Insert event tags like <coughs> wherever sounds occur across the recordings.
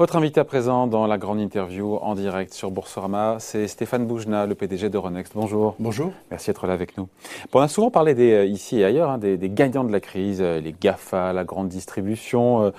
Votre invité à présent dans la grande interview en direct sur Boursorama, c'est Stéphane Boujna, le PDG de Renext. Bonjour. Bonjour. Merci d'être là avec nous. Bon, on a souvent parlé des, euh, ici et ailleurs hein, des, des, gagnants de la crise, euh, les GAFA, la grande distribution, euh,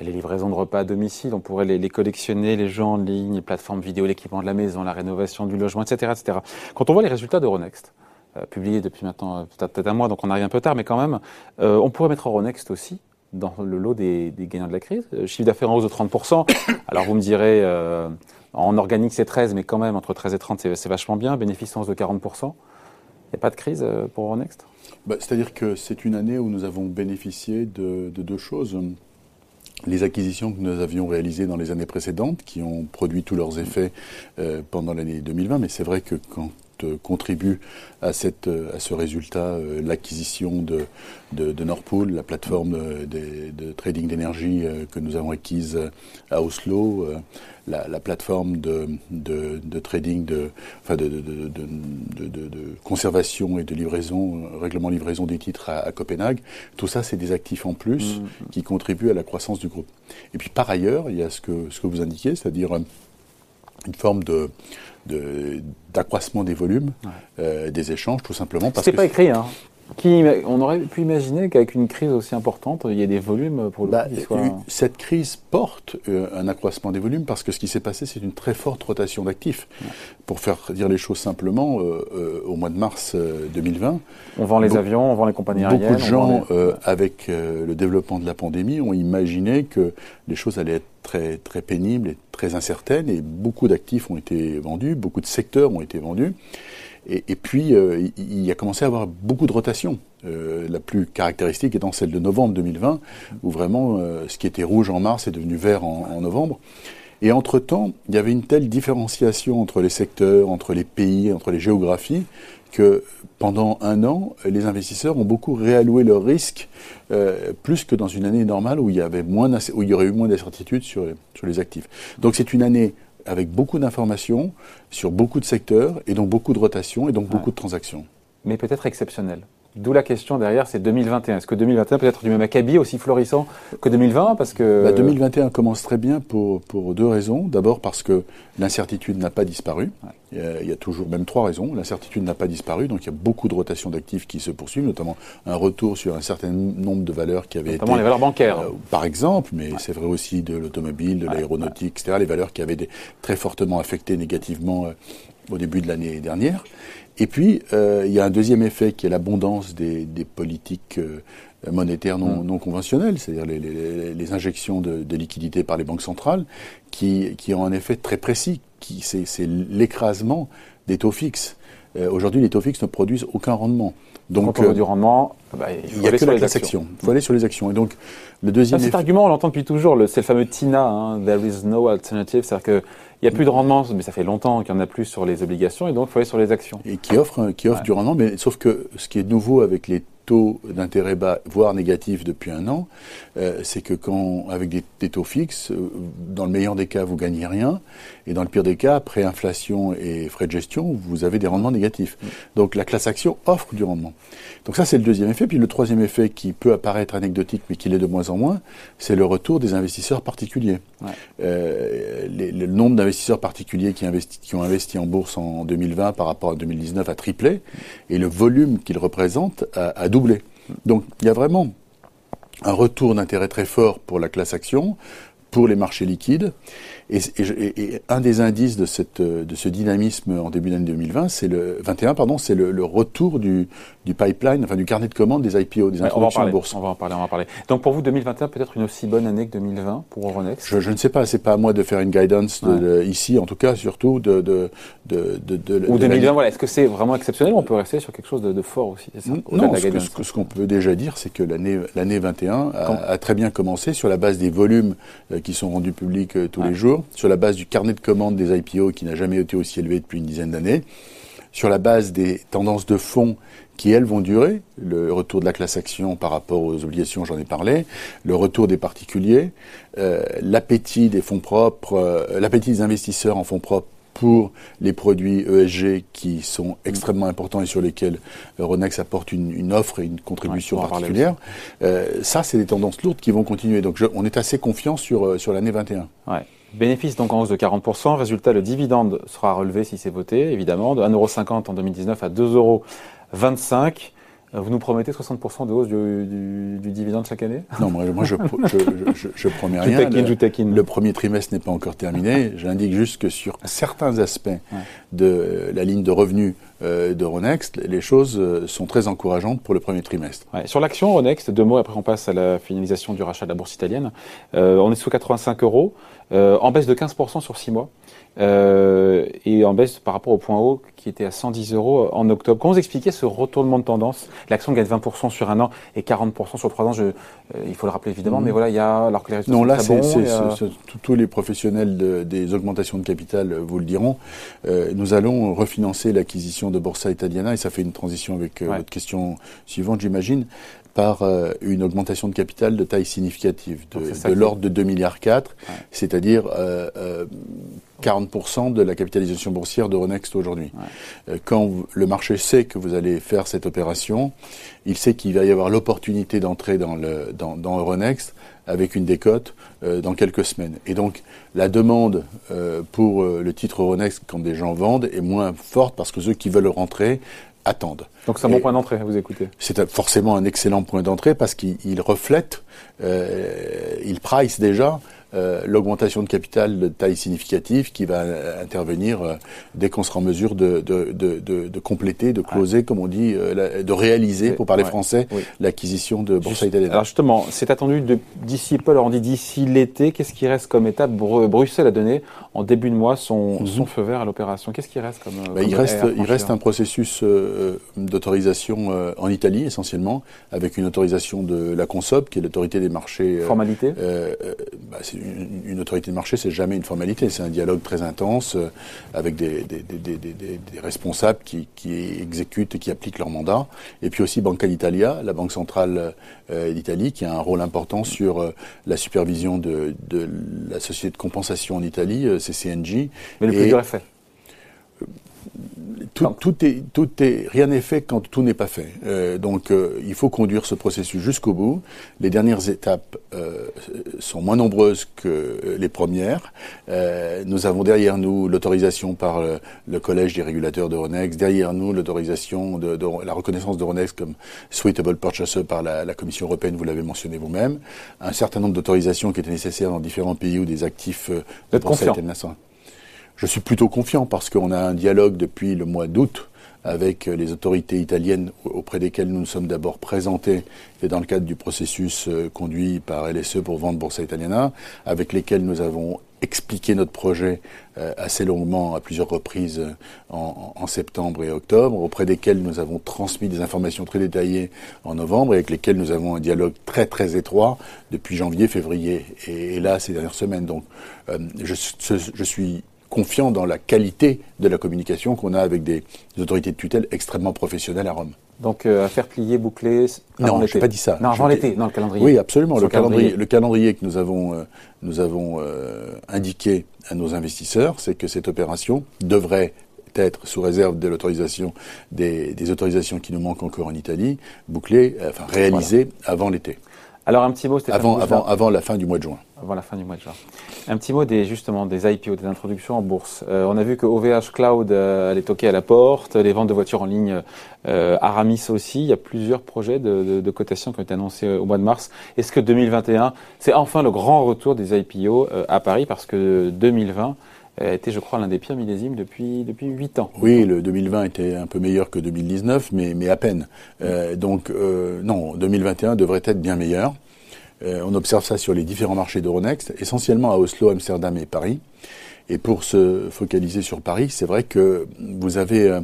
les livraisons de repas à domicile. On pourrait les, les, collectionner, les jeux en ligne, les plateformes vidéo, l'équipement de la maison, la rénovation du logement, etc. etc. Quand on voit les résultats de Renext, euh, publiés depuis maintenant peut-être un mois, donc on arrive un peu tard, mais quand même, on pourrait mettre Renext aussi dans le lot des, gagnants de la crise. Euh, chiffre d'affaires en hausse de 30%. <coughs> Alors vous me direz, euh, en organique c'est 13, mais quand même entre 13 et 30 c'est vachement bien. Bénéfice en hausse de 40%. Il n'y a pas de crise euh, pour Euronext? Bah, C'est-à-dire que c'est une année où nous avons bénéficié de, de, deux choses. Les acquisitions que nous avions réalisées dans les années précédentes, qui ont produit tous leurs effets pendant l'année 2020, mais c'est vrai que quand contribue à, cette, euh, à ce résultat euh, l'acquisition de, de, la plateforme de, de trading d'énergie que nous avons acquise à Oslo, la, la plateforme de, de, trading, de, enfin de, de, conservation et de livraison, règlement livraison des titres à, à Copenhague. Tout ça, c'est des actifs en plus mmh. qui contribuent à la croissance du groupe. Et puis par ailleurs, il y a ce que, ce que vous indiquez, c'est-à-dire une forme de d'accroissement des volumes, ouais. euh, des échanges, tout simplement. parce que pas écrit, hein. Qui, on aurait pu imaginer qu'avec une crise aussi importante, il y ait des volumes pour le bah, coup. Cette crise porte euh, un accroissement des volumes parce que ce qui s'est passé, c'est une très forte rotation d'actifs. Ouais. Pour faire dire les choses simplement, euh, euh, au mois de mars 2020, on vend les avions, on vend les compagnies aériennes. Beaucoup de gens, les... avec le développement de la pandémie, ont imaginé que les choses allaient être très très pénibles et très incertaines, et beaucoup d'actifs ont été vendus, beaucoup de secteurs ont été vendus. Et, puis, euh, il a commencé à avoir beaucoup de rotations. Euh, la plus caractéristique étant celle de novembre 2020, où vraiment euh, ce qui était rouge en mars est devenu vert en, novembre. Et entre-temps, il y avait une telle différenciation entre les secteurs, entre les pays, entre les géographies, que pendant un an, les investisseurs ont beaucoup réalloué leurs risques, euh, plus que dans une année normale où il y, avait moins où il y aurait eu moins d'incertitudes sur les actifs. Donc c'est une année avec beaucoup d'informations sur beaucoup de secteurs et donc beaucoup de rotations et donc ouais. beaucoup de transactions. Mais peut-être exceptionnel. D'où la question derrière, c'est 2021. Est-ce que 2021 peut être du même acabit, aussi florissant que 2020 parce que... Bah 2021 commence très bien pour, pour deux raisons. D'abord parce que l'incertitude n'a pas disparu. Il, y a, il, y a, toujours même trois raisons. L'incertitude n'a pas disparu, donc il y a beaucoup de rotations d'actifs qui se poursuivent, notamment un retour sur un certain nombre de valeurs qui avaient notamment été... les valeurs bancaires. Euh, par exemple, mais ouais. c'est vrai aussi de l'automobile, de ouais. l'aéronautique, etc. Les valeurs qui avaient été très fortement affectées négativement euh, au début de l'année dernière. Et puis, euh, il y a un deuxième effet qui est l'abondance des, des, politiques euh, monétaires non, mmh. non conventionnelles, c'est-à-dire les, les, les, injections de, de, liquidités par les banques centrales, qui, qui ont un effet très précis, qui c'est l'écrasement des taux fixes. Euh, Aujourd'hui, les taux fixes ne produisent aucun rendement. Donc, Quand on veut du rendement, bah, il n'y a que la classe action. Il faut aller sur les actions. Et donc, le deuxième. Ah, cet argument, on l'entend depuis toujours. C'est le fameux TINA, hein, There is no alternative. C'est-à-dire que il n'y a plus de rendement, mais ça fait longtemps qu'il n'y en a plus sur les obligations, et donc il faut aller sur les actions. Et qui offre, qui offre ouais. du rendement, mais sauf que ce qui est nouveau avec les taux d'intérêt bas, voire négatifs depuis un an, euh, c'est que quand, avec des, des taux fixes, euh, dans le meilleur des cas, vous gagnez rien, et dans le pire des cas, après inflation et frais de gestion, vous avez des rendements négatifs. Mmh. Donc la classe action offre du rendement. Donc ça, c'est le deuxième effet. Puis le troisième effet qui peut apparaître anecdotique, mais qui l'est de moins en moins, c'est le retour des investisseurs particuliers. Ouais. Euh, les, le nombre d'investisseurs particuliers qui, investi, qui, ont investi en bourse en 2020 par rapport à 2019 a triplé, et le volume qu'ils représentent a, a doublé. Donc il y a vraiment un retour d'intérêt très fort pour la classe action, pour les marchés liquides. Et, et, et, un des indices de, cette, de ce dynamisme en début d'année 2020, c'est le 21, pardon, c'est le, le, retour du, du, pipeline, enfin du carnet de commandes des IPO, des ouais, introductions en bourse. On va en parler, on va en parler. Donc pour vous, 2021 peut-être une aussi bonne année que 2020 pour Euronext? Je, je, ne sais pas, c'est pas à moi de faire une guidance de, ouais. de, ici, en tout cas, surtout de de de, de ou 2020. Voilà, est-ce que c'est vraiment exceptionnel? Ou on peut rester sur quelque chose de, fort aussi ça, Non, ce, que, ce qu'on peut déjà dire, c'est que l'année l'année 21 a, a, très bien commencé sur la base des volumes euh, qui sont rendus publics euh, tous ouais. les jours, sur la base du carnet de commandes des IPO qui n'a jamais été aussi élevé depuis une dizaine d'années, sur la base des tendances de fonds qui, elles, vont durer, le retour de la classe action par rapport aux obligations, j'en ai parlé, le retour des particuliers, euh, l'appétit des fonds propres, euh, l'appétit des investisseurs en fonds propres pour les produits ESG qui sont extrêmement importants et sur lesquels Ronex apporte une, une offre et une contribution ouais, particulière. Euh, ça, c'est des tendances lourdes qui vont continuer. Donc, je, on est assez confiant sur, sur l'année 21. Ouais. Bénéfice donc en hausse de 40%. Résultat, le dividende sera relevé si c'est voté, évidemment, de 1,50€ en 2019 à 2,25€. Euh, vous nous promettez 60% de hausse du, du, dividende chaque année? Non, moi, moi je, je, je, je, promets <laughs> rien. le, le, premier trimestre n'est pas encore terminé. J'indique juste que sur certains aspects de la ligne de revenus euh, d'Euronext, les choses euh, sont très encourageantes pour le premier trimestre. Ouais. Sur l'action Euronext, deux mots après on passe à la finalisation du rachat de la bourse italienne. Euh, on est sous 85 euros, euh, en baisse de 15% sur six mois. Euh, et en baisse par rapport au point haut qui était à 110 euros en octobre. Comment vous expliquez ce retournement de tendance? L'action gagne 20% sur un an et 40% sur trois ans. Je, euh, il faut le rappeler évidemment, mmh. mais voilà, il y a alors que les résultats non là, c'est, tous les professionnels de, des augmentations de capital vous le diront. Euh, nous allons refinancer l'acquisition de Borsa Italiana et ça fait une transition avec euh, ouais. votre question suivante, j'imagine par euh, une augmentation de capital de taille significative, de, de l'ordre de 2 milliards 4, ouais. c'est-à-dire euh, euh, 40% de la capitalisation boursière d'Euronext aujourd'hui. Ouais. Euh, quand le marché sait que vous allez faire cette opération, il sait qu'il va y avoir l'opportunité d'entrer dans, le, dans, dans Euronext avec une décote euh, dans quelques semaines. Et donc la demande euh, pour euh, le titre Euronext quand des gens vendent est moins forte parce que ceux qui veulent rentrer attendent. Donc c'est un bon point d'entrée, vous écoutez C'est forcément un excellent point d'entrée parce qu'il reflète, euh, il price déjà euh, l'augmentation de capital de taille significative qui va intervenir euh, dès qu'on sera en mesure de, de, de, de compléter, de closer, comme on dit, euh, la, de réaliser, pour parler ouais. français, oui. l'acquisition de Boursa Italiana. Alors justement, c'est attendu d'ici peu, alors on dit d'ici l'été, qu'est-ce qui reste comme étape? Bruxelles a donné en début de mois son, mm -hmm. son feu vert à l'opération. Qu'est-ce qui reste comme, bah, comme il, reste, il reste un processus euh, d'autorisation euh, en Italie essentiellement, avec une autorisation de la Consob, qui est l'autorité des marchés. Formalité bah, une, une, autorité de marché, c'est jamais une formalité. C'est un dialogue très intense euh, avec des, des, des, des responsables qui, qui, exécutent et qui appliquent leur mandat. Et puis aussi Banca d'Italia, la banque centrale euh, d'Italie, qui a un rôle important sur euh, la supervision de, de, la société de compensation en Italie, CNJ. Mais le plus dur est fait tout, tout, est, tout est, rien n'est fait quand tout n'est pas fait. Euh, donc, euh, il faut conduire ce processus jusqu'au bout. Les dernières étapes euh, sont moins nombreuses que les premières. Nous avons derrière nous l'autorisation par le, le, collège des régulateurs d'Euronext, derrière nous l'autorisation de, de, la reconnaissance d'Euronext comme suitable purchaser par la, la Commission européenne. Vous l'avez mentionné vous-même. Un certain nombre d'autorisations qui étaient nécessaires dans différents pays où des actifs euh, de confiant. Je suis plutôt confiant parce qu'on a un dialogue depuis le mois d'août avec les autorités italiennes auprès desquelles nous nous sommes d'abord présentés et dans le cadre du processus euh, conduit par LSE pour vendre Borsa Italiana, avec lesquels nous avons expliqué notre projet euh, assez longuement à plusieurs reprises euh, en, septembre et octobre, auprès desquels nous avons transmis des informations très détaillées en novembre et avec lesquels nous avons un dialogue très très étroit depuis janvier, février et, là ces dernières semaines. Donc euh, je suis confiant dans la qualité de la communication qu'on a avec des, des, autorités de tutelle extrêmement professionnelles à Rome. Donc euh, à faire plier, boucler. Non, je n'ai pas dit ça. Non, avant l'été, dans le calendrier. Oui, absolument. Le calendrier, le calendrier que nous avons, euh, nous avons euh, indiqué à nos investisseurs, c'est que cette opération devrait être sous réserve de l'autorisation des, des, autorisations qui nous manquent encore en Italie, bouclée, enfin réalisée voilà. avant l'été. Alors un petit mot, Stéphane avant, avant, avant la fin du mois de juin. Avant la fin du mois de juin. Un petit mot des justement des IPO, des introductions en bourse. Euh, on a vu que OVH Cloud euh, allait toquer à la porte, les ventes de voitures en ligne, euh, Aramis aussi. Il y a plusieurs projets de, de, de, cotation qui ont été annoncés au mois de mars. Est-ce que 2021, c'est enfin le grand retour des IPO euh, à Paris? Parce que 2020 a été, je crois, l'un des pires millésimes depuis depuis huit ans. Oui, le 2020 était un peu meilleur que 2019, mais mais à peine. Euh, donc euh, non, 2021 devrait être bien meilleur. Euh, on observe ça sur les différents marchés d'Euronext, essentiellement à Oslo, Amsterdam et Paris. Et pour se focaliser sur Paris, c'est vrai que vous avez euh,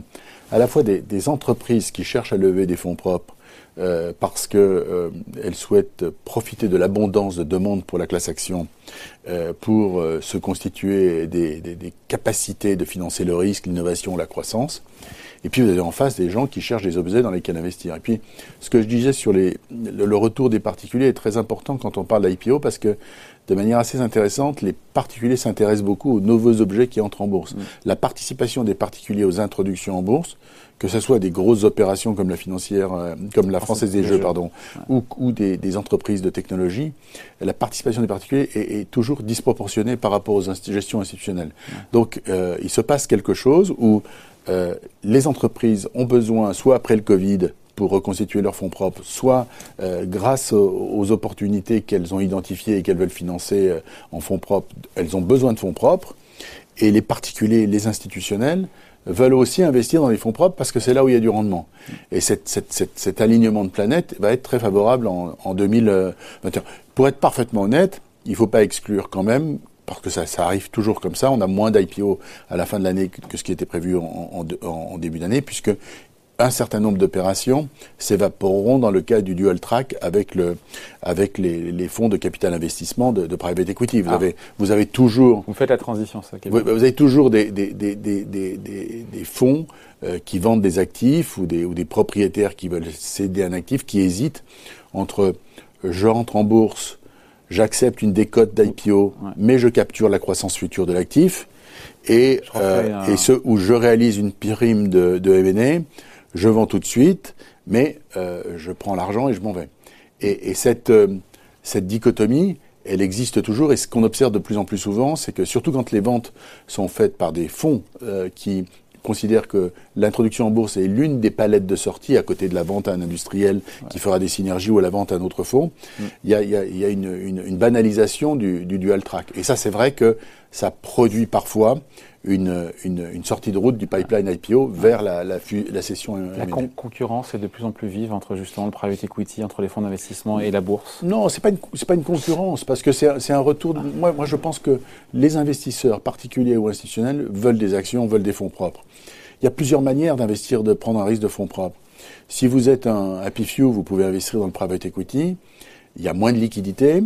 à la fois des, des, entreprises qui cherchent à lever des fonds propres euh, parce qu'elles euh, souhaitent profiter de l'abondance de demandes pour la classe action euh, pour euh, se constituer des, des, des, capacités de financer le risque, l'innovation, la croissance. Et puis vous avez en face des gens qui cherchent des objets dans lesquels investir. Et puis ce que je disais sur les, le, le retour des particuliers est très important quand on parle d'IPO parce que de manière assez intéressante, les particuliers s'intéressent beaucoup aux nouveaux objets qui entrent en bourse. Mmh. La participation des particuliers aux introductions en bourse que ce soit des grosses opérations comme la financière, euh, comme la Française des Jeux, pardon, ou, ou des, des, entreprises de technologie, la participation des particuliers est, est toujours disproportionnée par rapport aux gestions institutionnelles. Donc, euh, il se passe quelque chose où euh, les entreprises ont besoin, soit après le Covid, pour reconstituer leurs fonds propres, soit euh, grâce aux, opportunités qu'elles ont identifiées et qu'elles veulent financer euh, en fonds propres, elles ont besoin de fonds propres, et les particuliers, les institutionnels, veulent aussi investir dans les fonds propres parce que c'est là où il y a du rendement. Et cette, cette, cette, cet alignement de planète va être très favorable en, en 2021. Pour être parfaitement honnête, il ne faut pas exclure quand même parce que ça, ça, arrive toujours comme ça. On a moins d'IPO à la fin de l'année que, ce qui était prévu en, en, en début d'année, puisque un certain nombre d'opérations s'évaporeront dans le cas du dual track avec, le, avec les, les fonds de capital investissement de, de private equity. Vous, ah. avez, vous avez toujours. Vous faites la transition, ça. Vous, vous, avez toujours des, des, des, des, des, des fonds euh, qui vendent des actifs ou des, ou des propriétaires qui veulent céder un actif qui hésitent entre je rentre en bourse, j'accepte une décote d'IPO, mais je capture la croissance future de l'actif. Et, euh, et ce où je réalise une prime de, de M&A, je vends tout de suite, mais euh, je prends l'argent et je m'en vais. Et, et cette, euh, cette dichotomie, elle existe toujours. Et ce qu'on observe de plus en plus souvent, c'est que surtout quand les ventes sont faites par des fonds euh, qui considèrent que l'introduction en bourse est l'une des palettes de sortie à côté de la vente à un industriel qui fera des synergies ou à la vente à un autre fonds, mm. il y, a, y, a, y a, une, une, une banalisation du, du, dual track. Et ça, c'est vrai que ça produit parfois une, une, une, sortie de route du pipeline IPO vers la, la, la session. La concurrence est de plus en plus vive entre justement le private equity, entre les fonds d'investissement et la bourse. Non, c'est pas une pas une concurrence parce que c'est un retour. De, moi, moi, je pense que les investisseurs particuliers ou institutionnels veulent des actions, veulent des fonds propres. Il y a plusieurs manières d'investir, de prendre un risque de fonds propres. Si vous êtes un happy few, vous pouvez investir dans le private equity il y a moins de liquidités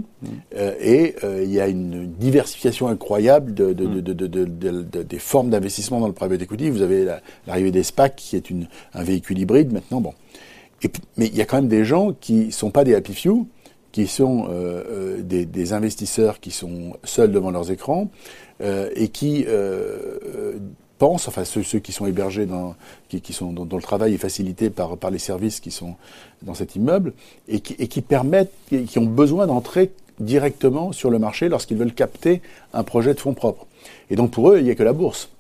euh, et euh, il y a une diversification incroyable de, de, de, des formes d'investissement dans le private equity. Vous avez l'arrivée des SPAC qui est une, un véhicule hybride maintenant. Bon, et, mais il y a quand même des gens qui sont pas des happy few, qui sont euh, des, des, investisseurs qui sont seuls devant leurs écrans et qui pensent, enfin ceux, ceux qui sont hébergés dans, qui, qui sont dont, le travail est facilité par par les services qui sont dans cet immeuble et qui, et qui permettent, qui ont besoin d'entrer directement sur le marché lorsqu'ils veulent capter un projet de fonds propres. Et donc pour eux, il n'y a que la bourse.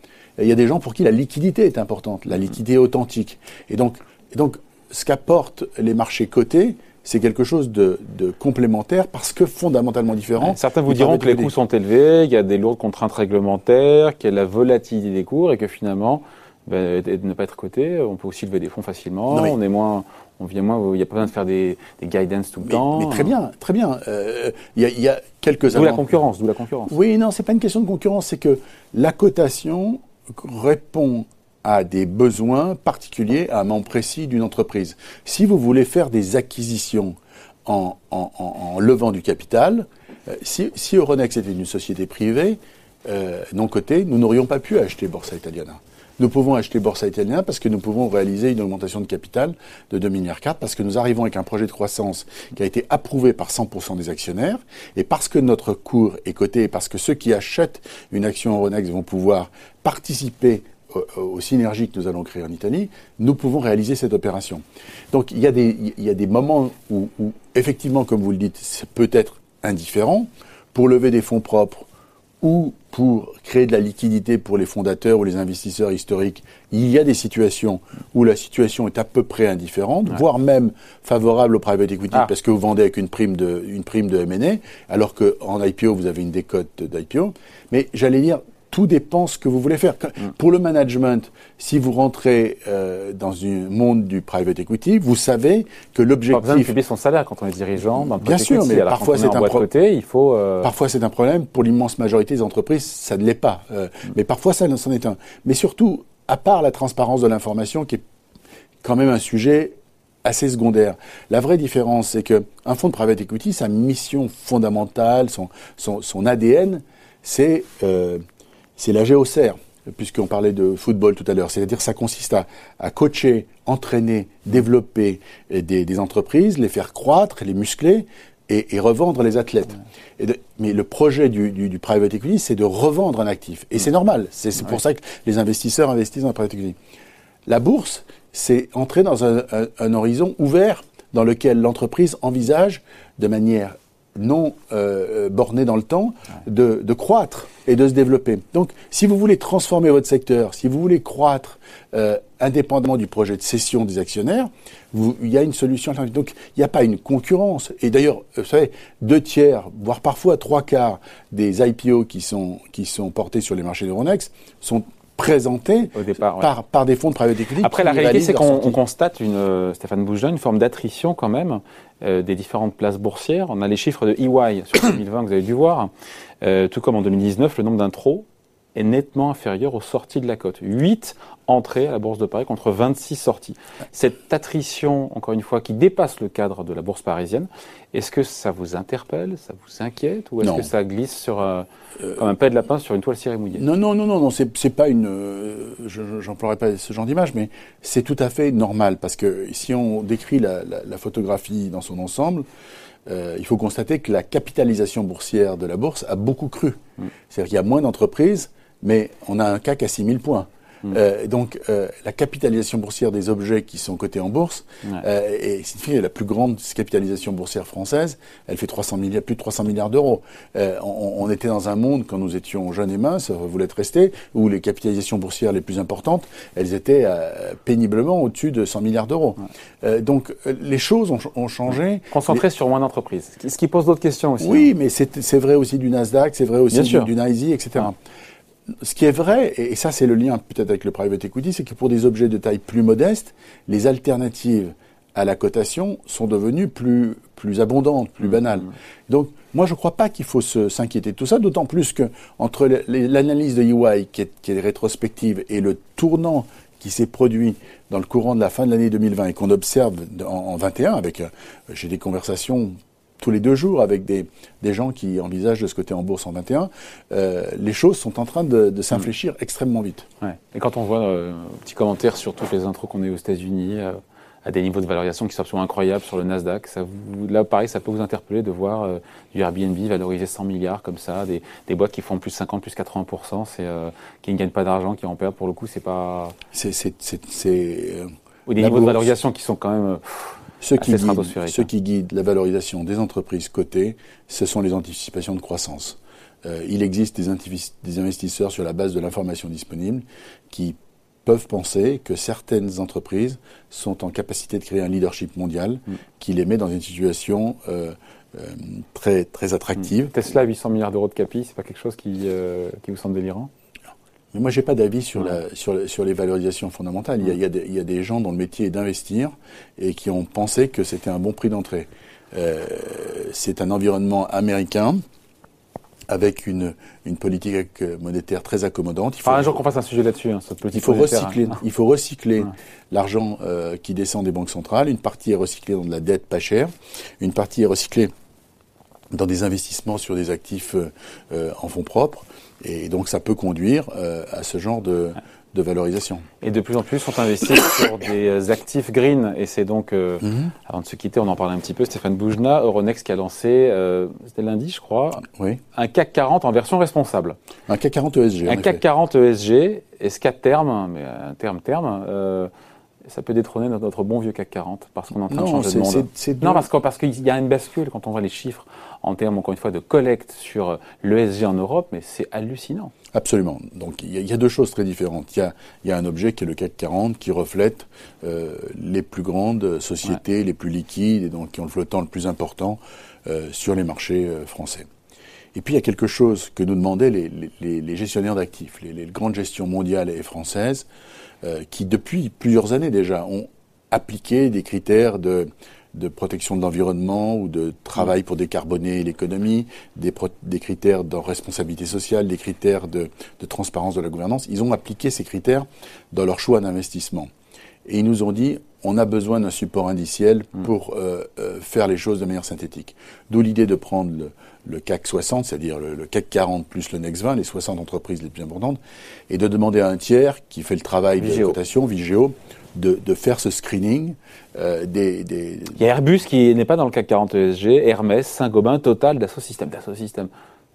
il y a des gens pour qui la liquidité est importante, la liquidité authentique. Et donc, et donc ce qu'apportent les marchés cotés, c'est quelque chose de, de, complémentaire parce que fondamentalement différent. Certains vous diront que les coûts sont élevés, qu'il y a des lourdes contraintes réglementaires, qu'il y a la volatilité des cours et que finalement, ben, de ne pas être coté, on peut aussi lever des fonds facilement, on est moins, on vient moins, il n'y a pas besoin de faire des, des guidance tout le temps. Mais très bien, très bien. Euh, il y, a, y, a, quelques D'où la concurrence, d'où la concurrence. Oui, non, c'est pas une question de concurrence, c'est que la cotation répond à des besoins particuliers, à un moment précis d'une entreprise. Si vous voulez faire des acquisitions en, levant du capital, euh, si, si, Euronext était une société privée, euh, non cotée, nous n'aurions pas pu acheter Borsa Italiana. Nous pouvons acheter Borsa Italiana parce que nous pouvons réaliser une augmentation de capital de 2 milliards 4 parce que nous arrivons avec un projet de croissance qui a été approuvé par 100% des actionnaires et parce que notre cours est coté parce que ceux qui achètent une action Euronext vont pouvoir participer aux synergies que nous allons créer en Italie, nous pouvons réaliser cette opération. Donc il y a des, il y a des moments où, où, effectivement, comme vous le dites, c'est peut-être indifférent. Pour lever des fonds propres ou pour créer de la liquidité pour les fondateurs ou les investisseurs historiques, il y a des situations où la situation est à peu près indifférente, ouais. voire même favorable au private equity ah. parce que vous vendez avec une prime de, une prime de M&A, alors qu'en IPO, vous avez une décote d'IPO. Mais j'allais dire, tout dépend ce que vous voulez faire. Mm. Pour le management, si vous rentrez euh, dans un monde du private equity, vous savez que l'objectif. Pas besoin de publier son salaire quand on est dirigeant. Bien sûr, mais parfois c'est un. Il faut. Euh... Parfois c'est un problème. Pour l'immense majorité des entreprises, ça ne l'est pas. Euh, mm. Mais parfois ça c'en est un. Mais surtout, à part la transparence de l'information, qui est quand même un sujet assez secondaire. La vraie différence, c'est que un fonds de private equity, sa mission fondamentale, son, son, son ADN, c'est euh, c'est la géocère, puisqu'on parlait de football tout à l'heure. C'est-à-dire ça consiste à, à, coacher, entraîner, développer des, des, entreprises, les faire croître, les muscler et, et revendre les athlètes. Et de, mais le projet du, du, du private equity, c'est de revendre un actif. Et c'est normal. C'est ouais. pour ça que les investisseurs investissent dans le private equity. La bourse, c'est entrer dans un, horizon ouvert dans lequel l'entreprise envisage de manière non euh, bornée dans le temps de, de, croître et de se développer. Donc, si vous voulez transformer votre secteur, si vous voulez croître euh, indépendamment du projet de cession des actionnaires, vous, il y a une solution. Donc, il n'y a pas une concurrence. Et d'ailleurs, vous savez, deux tiers, voire parfois trois quarts des IPO qui sont, qui sont portés sur les marchés de Ronex sont présentés Au départ, par, par des fonds de private equity. Après, la réalité, c'est qu'on constate, une, euh, Stéphane Bougeon, une forme d'attrition quand même euh, des différentes places boursières. On a les chiffres de EY sur <coughs> 2020 que vous avez dû voir. Euh, tout comme en 2019, le nombre d'intros est nettement inférieur aux sorties de la cote. 8 entrées à la Bourse de Paris contre 26 sorties. Cette attrition, encore une fois, qui dépasse le cadre de la Bourse parisienne, est-ce que ça vous interpelle, ça vous inquiète, ou est-ce que ça glisse sur, euh, comme un pet de lapin sur une toile cirée mouillée Non, non, non, non, non c'est pas une... Euh, j'emploierai pas ce genre d'image, mais c'est tout à fait normal, parce que si on décrit la, la, photographie dans son ensemble, euh, il faut constater que la capitalisation boursière de la bourse a beaucoup cru. Mm. C'est-à-dire qu'il y a moins d'entreprises, mais on a un CAC à 6000 points. Mm. Euh, donc euh, la capitalisation boursière des objets qui sont cotés en bourse euh, est signifie la plus grande capitalisation boursière française. Elle fait 300 milliards, plus de 300 milliards d'euros. Euh, on, on, était dans un monde quand nous étions jeunes et minces, vous l'êtes resté, où les capitalisations boursières les plus importantes, elles étaient euh, péniblement au-dessus de 100 milliards d'euros. donc les choses ont, ont changé. Concentré sur moins d'entreprises, ce qui pose d'autres questions aussi. Oui, hein. mais c'est vrai aussi du Nasdaq, c'est vrai aussi du, du NYSE, etc ce qui est vrai, et ça c'est le lien peut-être avec le private equity, c'est que pour des objets de taille plus modeste, les alternatives à la cotation sont devenues plus, plus abondantes, plus mmh, banales. Mmh. Donc, moi, je ne crois pas qu'il faut s'inquiéter de tout ça, d'autant plus que entre l'analyse de UI qui est, qui est rétrospective et le tournant qui s'est produit dans le courant de la fin de l'année 2020 et qu'on observe en, en 21 avec, euh, j'ai des conversations tous les deux jours avec des, des gens qui envisagent de ce côté en bourse en 21, euh, les choses sont en train de, de s'infléchir extrêmement vite. Ouais. Et quand on voit euh, un petit commentaire sur toutes les intros qu'on a aux États-Unis, euh, à des niveaux de valorisation qui sont absolument incroyables sur le Nasdaq, ça vous, là pareil, ça peut vous interpeller de voir euh, du Airbnb valoriser 100 milliards comme ça, des, des boîtes qui font plus 50, plus 80%, c'est, euh, qui ne gagnent pas d'argent, qui en perdent pour le coup, c'est pas. C'est, c'est, c'est, Ou des niveaux de valorisation qui sont quand même. Ce qui, guide, ce qui guide la valorisation des entreprises cotées, ce sont les anticipations de croissance. Euh, il existe des, des, investisseurs sur la base de l'information disponible qui peuvent penser que certaines entreprises sont en capacité de créer un leadership mondial mm. qui les met dans une situation euh, euh, très très attractive. Mm. Tesla 800 milliards d'euros de capi, c'est pas quelque chose qui, euh, qui vous semble délirant? Mais moi, j'ai pas d'avis sur, la, sur, sur, les valorisations fondamentales. Il, y a, il, y a des, il y, a, des, gens dont le métier est d'investir et qui ont pensé que c'était un bon prix d'entrée. Euh, c'est un environnement américain avec une, une politique monétaire très accommodante. Il faut, un jour qu'on fasse un sujet là-dessus, hein, cette politique il faut recycler, hein. Il faut recycler l'argent euh, qui descend des banques centrales. Une partie est recyclée dans de la dette pas chère. Une partie est recyclée dans des investissements sur des actifs euh, en fonds propres. Et donc ça peut conduire euh, à ce genre de, de, valorisation. Et de plus en plus, on investit <coughs> sur des actifs green. Et c'est donc, euh, mhm. avant de se quitter, on en parlait un petit peu, Stéphane Boujna, Euronext qui a lancé, euh, c'était lundi je crois, oui. un CAC 40 en version responsable. Un CAC 40 ESG. Un CAC 40 ESG. Est-ce qu'à terme, mais à terme, terme, euh, ça peut détrôner notre, notre, bon vieux CAC 40 parce qu'on est en train de changer de monde. Non, parce parce qu'il y a une bascule quand on voit les chiffres en termes, encore une fois, de collecte sur l'ESG en Europe, mais c'est hallucinant. Absolument. Donc il y, a deux choses très différentes. Il y a, y a, un objet qui est le CAC 40 qui reflète euh, les plus grandes sociétés, les plus liquides et donc qui ont le flottant le plus important euh, sur les marchés euh, français. Et puis il y a quelque chose que nous demandaient les, gestionnaires d'actifs, les, grandes gestions mondiales et françaises, euh, qui depuis plusieurs années déjà ont appliqué des critères de protection de l'environnement ou de travail pour décarboner l'économie, des, des, critères de responsabilité sociale, des critères de, de, transparence de la gouvernance. Ils ont appliqué ces critères dans leur choix d'investissement. Et ils nous ont dit, on a besoin d'un support indiciel mmh. pour euh, euh, faire les choses de manière synthétique. D'où l'idée de prendre le, le CAC 60, c'est-à-dire le, le, CAC 40 plus le Next 20, les 60 entreprises les plus importantes, et de demander à un tiers qui fait le travail de cotation, Vigéo, de, de, faire ce screening euh, des, des, Il y a Airbus qui n'est pas dans le CAC 40 ESG, Hermès, Saint-Gobain, Total, Dassault Systèmes. Dassault Systèmes.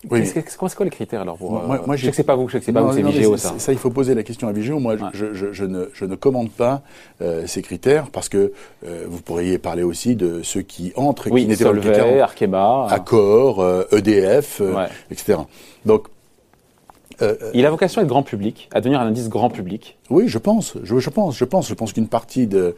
Oui, c'est quoi, les critères alors pour, moi, moi, Je sais que c'est pas vous, je sais que c'est pas vous, c'est Vigéo ça. Ça, il faut poser la question à Vigéo. Moi, je, je, je, ne, je ne commande pas euh, ces critères parce que euh, vous pourriez parler aussi de ceux qui entrent et oui, qui n'étaient pas le critère. Arkema, Accor, euh, EDF, ouais. etc. Donc euh, il a vocation à être grand public, à devenir un indice grand public. Oui, je pense. Je, je pense. Je pense. Je pense qu'une partie de,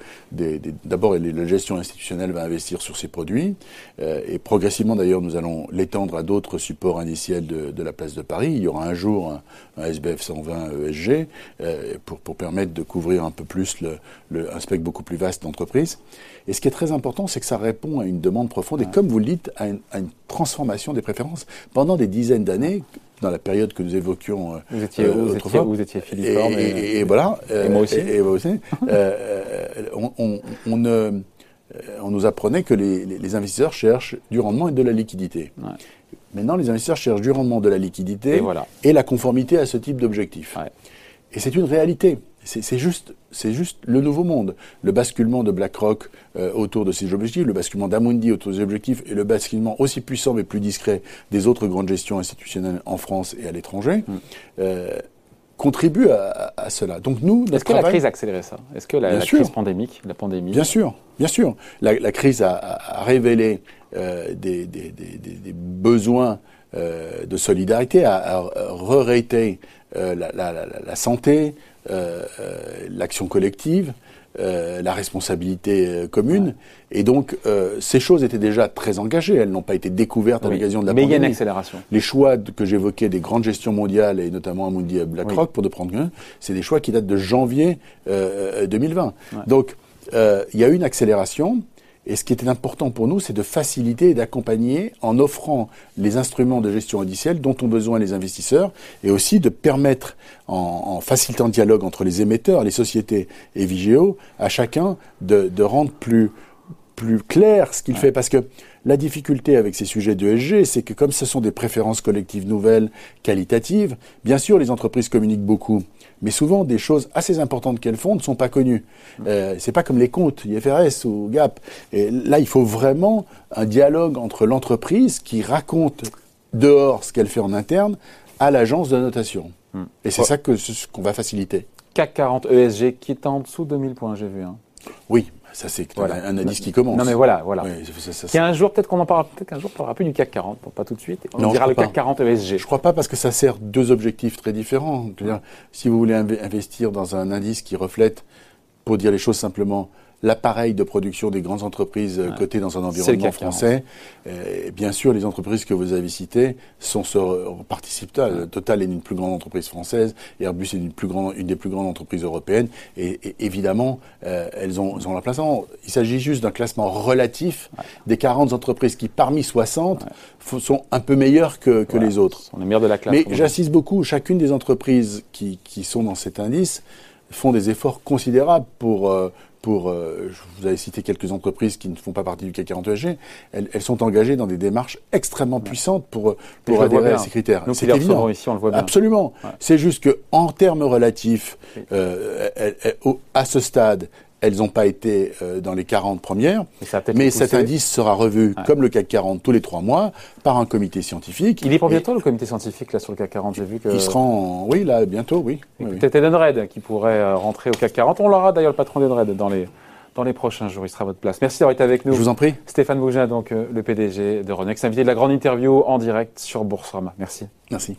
d'abord, la gestion institutionnelle va investir sur ces produits, euh, et progressivement, d'ailleurs, nous allons l'étendre à d'autres supports indiciels de, de, la place de Paris. Il y aura un jour un, SBF 120 ESG euh, pour, pour permettre de couvrir un peu plus le, le, un spectre beaucoup plus vaste d'entreprises. Et ce qui est très important, c'est que ça répond à une demande profonde et, comme vous le dites, à une, à une transformation des préférences. Pendant des dizaines d'années, dans la période que nous évoquions euh, vous étiez, vous étiez, vous étiez Philippe et, et, voilà. Et moi aussi. Et, moi aussi. <laughs> on, on, on, on, nous apprenait que les, les, investisseurs cherchent du rendement et de la liquidité. Ouais. Maintenant, les investisseurs cherchent du rendement, de la liquidité et, voilà. et la conformité à ce type d'objectif. Ouais. Et c'est une réalité. C'est juste, c'est juste le nouveau monde. Le basculement de BlackRock euh, autour de ces objectifs, le basculement d'Amundi autour des objectifs et le basculement aussi puissant mais plus discret des autres grandes gestions institutionnelles en France et à l'étranger. Mm. Euh, contribuent à, à, cela. Donc nous, est-ce que la crise a accéléré ça? Est-ce que la, la crise pandémique, la pandémie, bien sûr, bien sûr, la, la crise a, a révélé euh, des, des, des, des, besoins euh, de solidarité, a, a re-raté euh, la, la, santé, euh, euh, l'action collective, euh, la responsabilité euh, commune. Et donc, euh, ces choses étaient déjà très engagées. Elles n'ont pas été découvertes oui. à l'occasion de la Mais pandémie. il y a une accélération. Les choix que j'évoquais des grandes gestions mondiales, et notamment Amundi et BlackRock, oui. pour ne prendre qu'un, c'est des choix qui datent de janvier 2020. Ouais. Donc, il y a eu une accélération. Et ce qui était important pour nous, c'est de faciliter et d'accompagner en offrant les instruments de gestion indicielle dont ont besoin les investisseurs et aussi de permettre, en, en facilitant le dialogue entre les émetteurs, les sociétés et Vigéo, à chacun de, de rendre plus, plus clair ce qu'il ouais. fait. Parce que la difficulté avec ces sujets d'ESG, c'est que comme ce sont des préférences collectives nouvelles, qualitatives, bien sûr, les entreprises communiquent beaucoup mais souvent des choses assez importantes qu'elles font ne sont pas connues. Euh, c'est pas comme les comptes IFRS ou GAP. Et là, il faut vraiment un dialogue entre l'entreprise qui raconte dehors ce qu'elle fait en interne à l'agence de notation. Hmm. Et c'est ouais. ça que ce qu'on va faciliter. CAC 40 ESG qui est en dessous de 2000 points, j'ai vu. Hein. Oui, ça c'est voilà. un indice qui commence. Non mais voilà, voilà. Oui, ça, ça, qui un jour, peut-être qu'on en parlera, peut-être qu'un jour on parlera plus du CAC 40, bon, pas tout de suite. On non, dira le pas. CAC 40 ESG. Je crois pas parce que ça sert deux objectifs très différents. Si vous voulez investir dans un indice qui reflète, pour dire les choses simplement, l'appareil de production des grandes entreprises ouais. cotées dans un environnement français. Et bien sûr, les entreprises que vous avez citées sont sur, participent. Ouais. Total est une plus grande entreprise française, Airbus est une, plus grande, une des plus grandes entreprises européennes. Et, et évidemment, euh, elles, ont, elles ont leur place. Il s'agit juste d'un classement relatif ouais. des 40 entreprises qui, parmi 60, sont un peu meilleures que, que les autres. On est meilleurs de la classe. Mais j'insiste beaucoup, chacune des entreprises qui, qui sont dans cet indice font des efforts considérables pour euh, pour, euh, je vous avais cité quelques entreprises qui ne font pas partie du CAC 40 ESG, elles, elles, sont engagées dans des démarches extrêmement puissantes pour, pour adhérer à ces critères. C'est évident. Ici, on le voit bien. Absolument. Ouais. C'est juste que, en termes relatifs, euh, à ce stade, elles n'ont pas été euh, dans les 40 premières, mais cet indice sera revu, ouais. comme le CAC 40, tous les trois mois, par un comité scientifique. Il est pour bientôt, et... le comité scientifique, là, sur le CAC 40 J'ai vu que... Il sera en... Oui, là, bientôt, oui. Peut-être oui. Edenred, qui pourrait euh, rentrer au CAC 40. On l'aura d'ailleurs, le patron d'Edenred, dans les, dans les prochains jours. Il sera à votre place. Merci d'avoir été avec nous. Je vous en prie. Stéphane Bougin, donc, euh, le PDG de Renex, invité de la grande interview en direct sur Boursorama. Merci. Merci.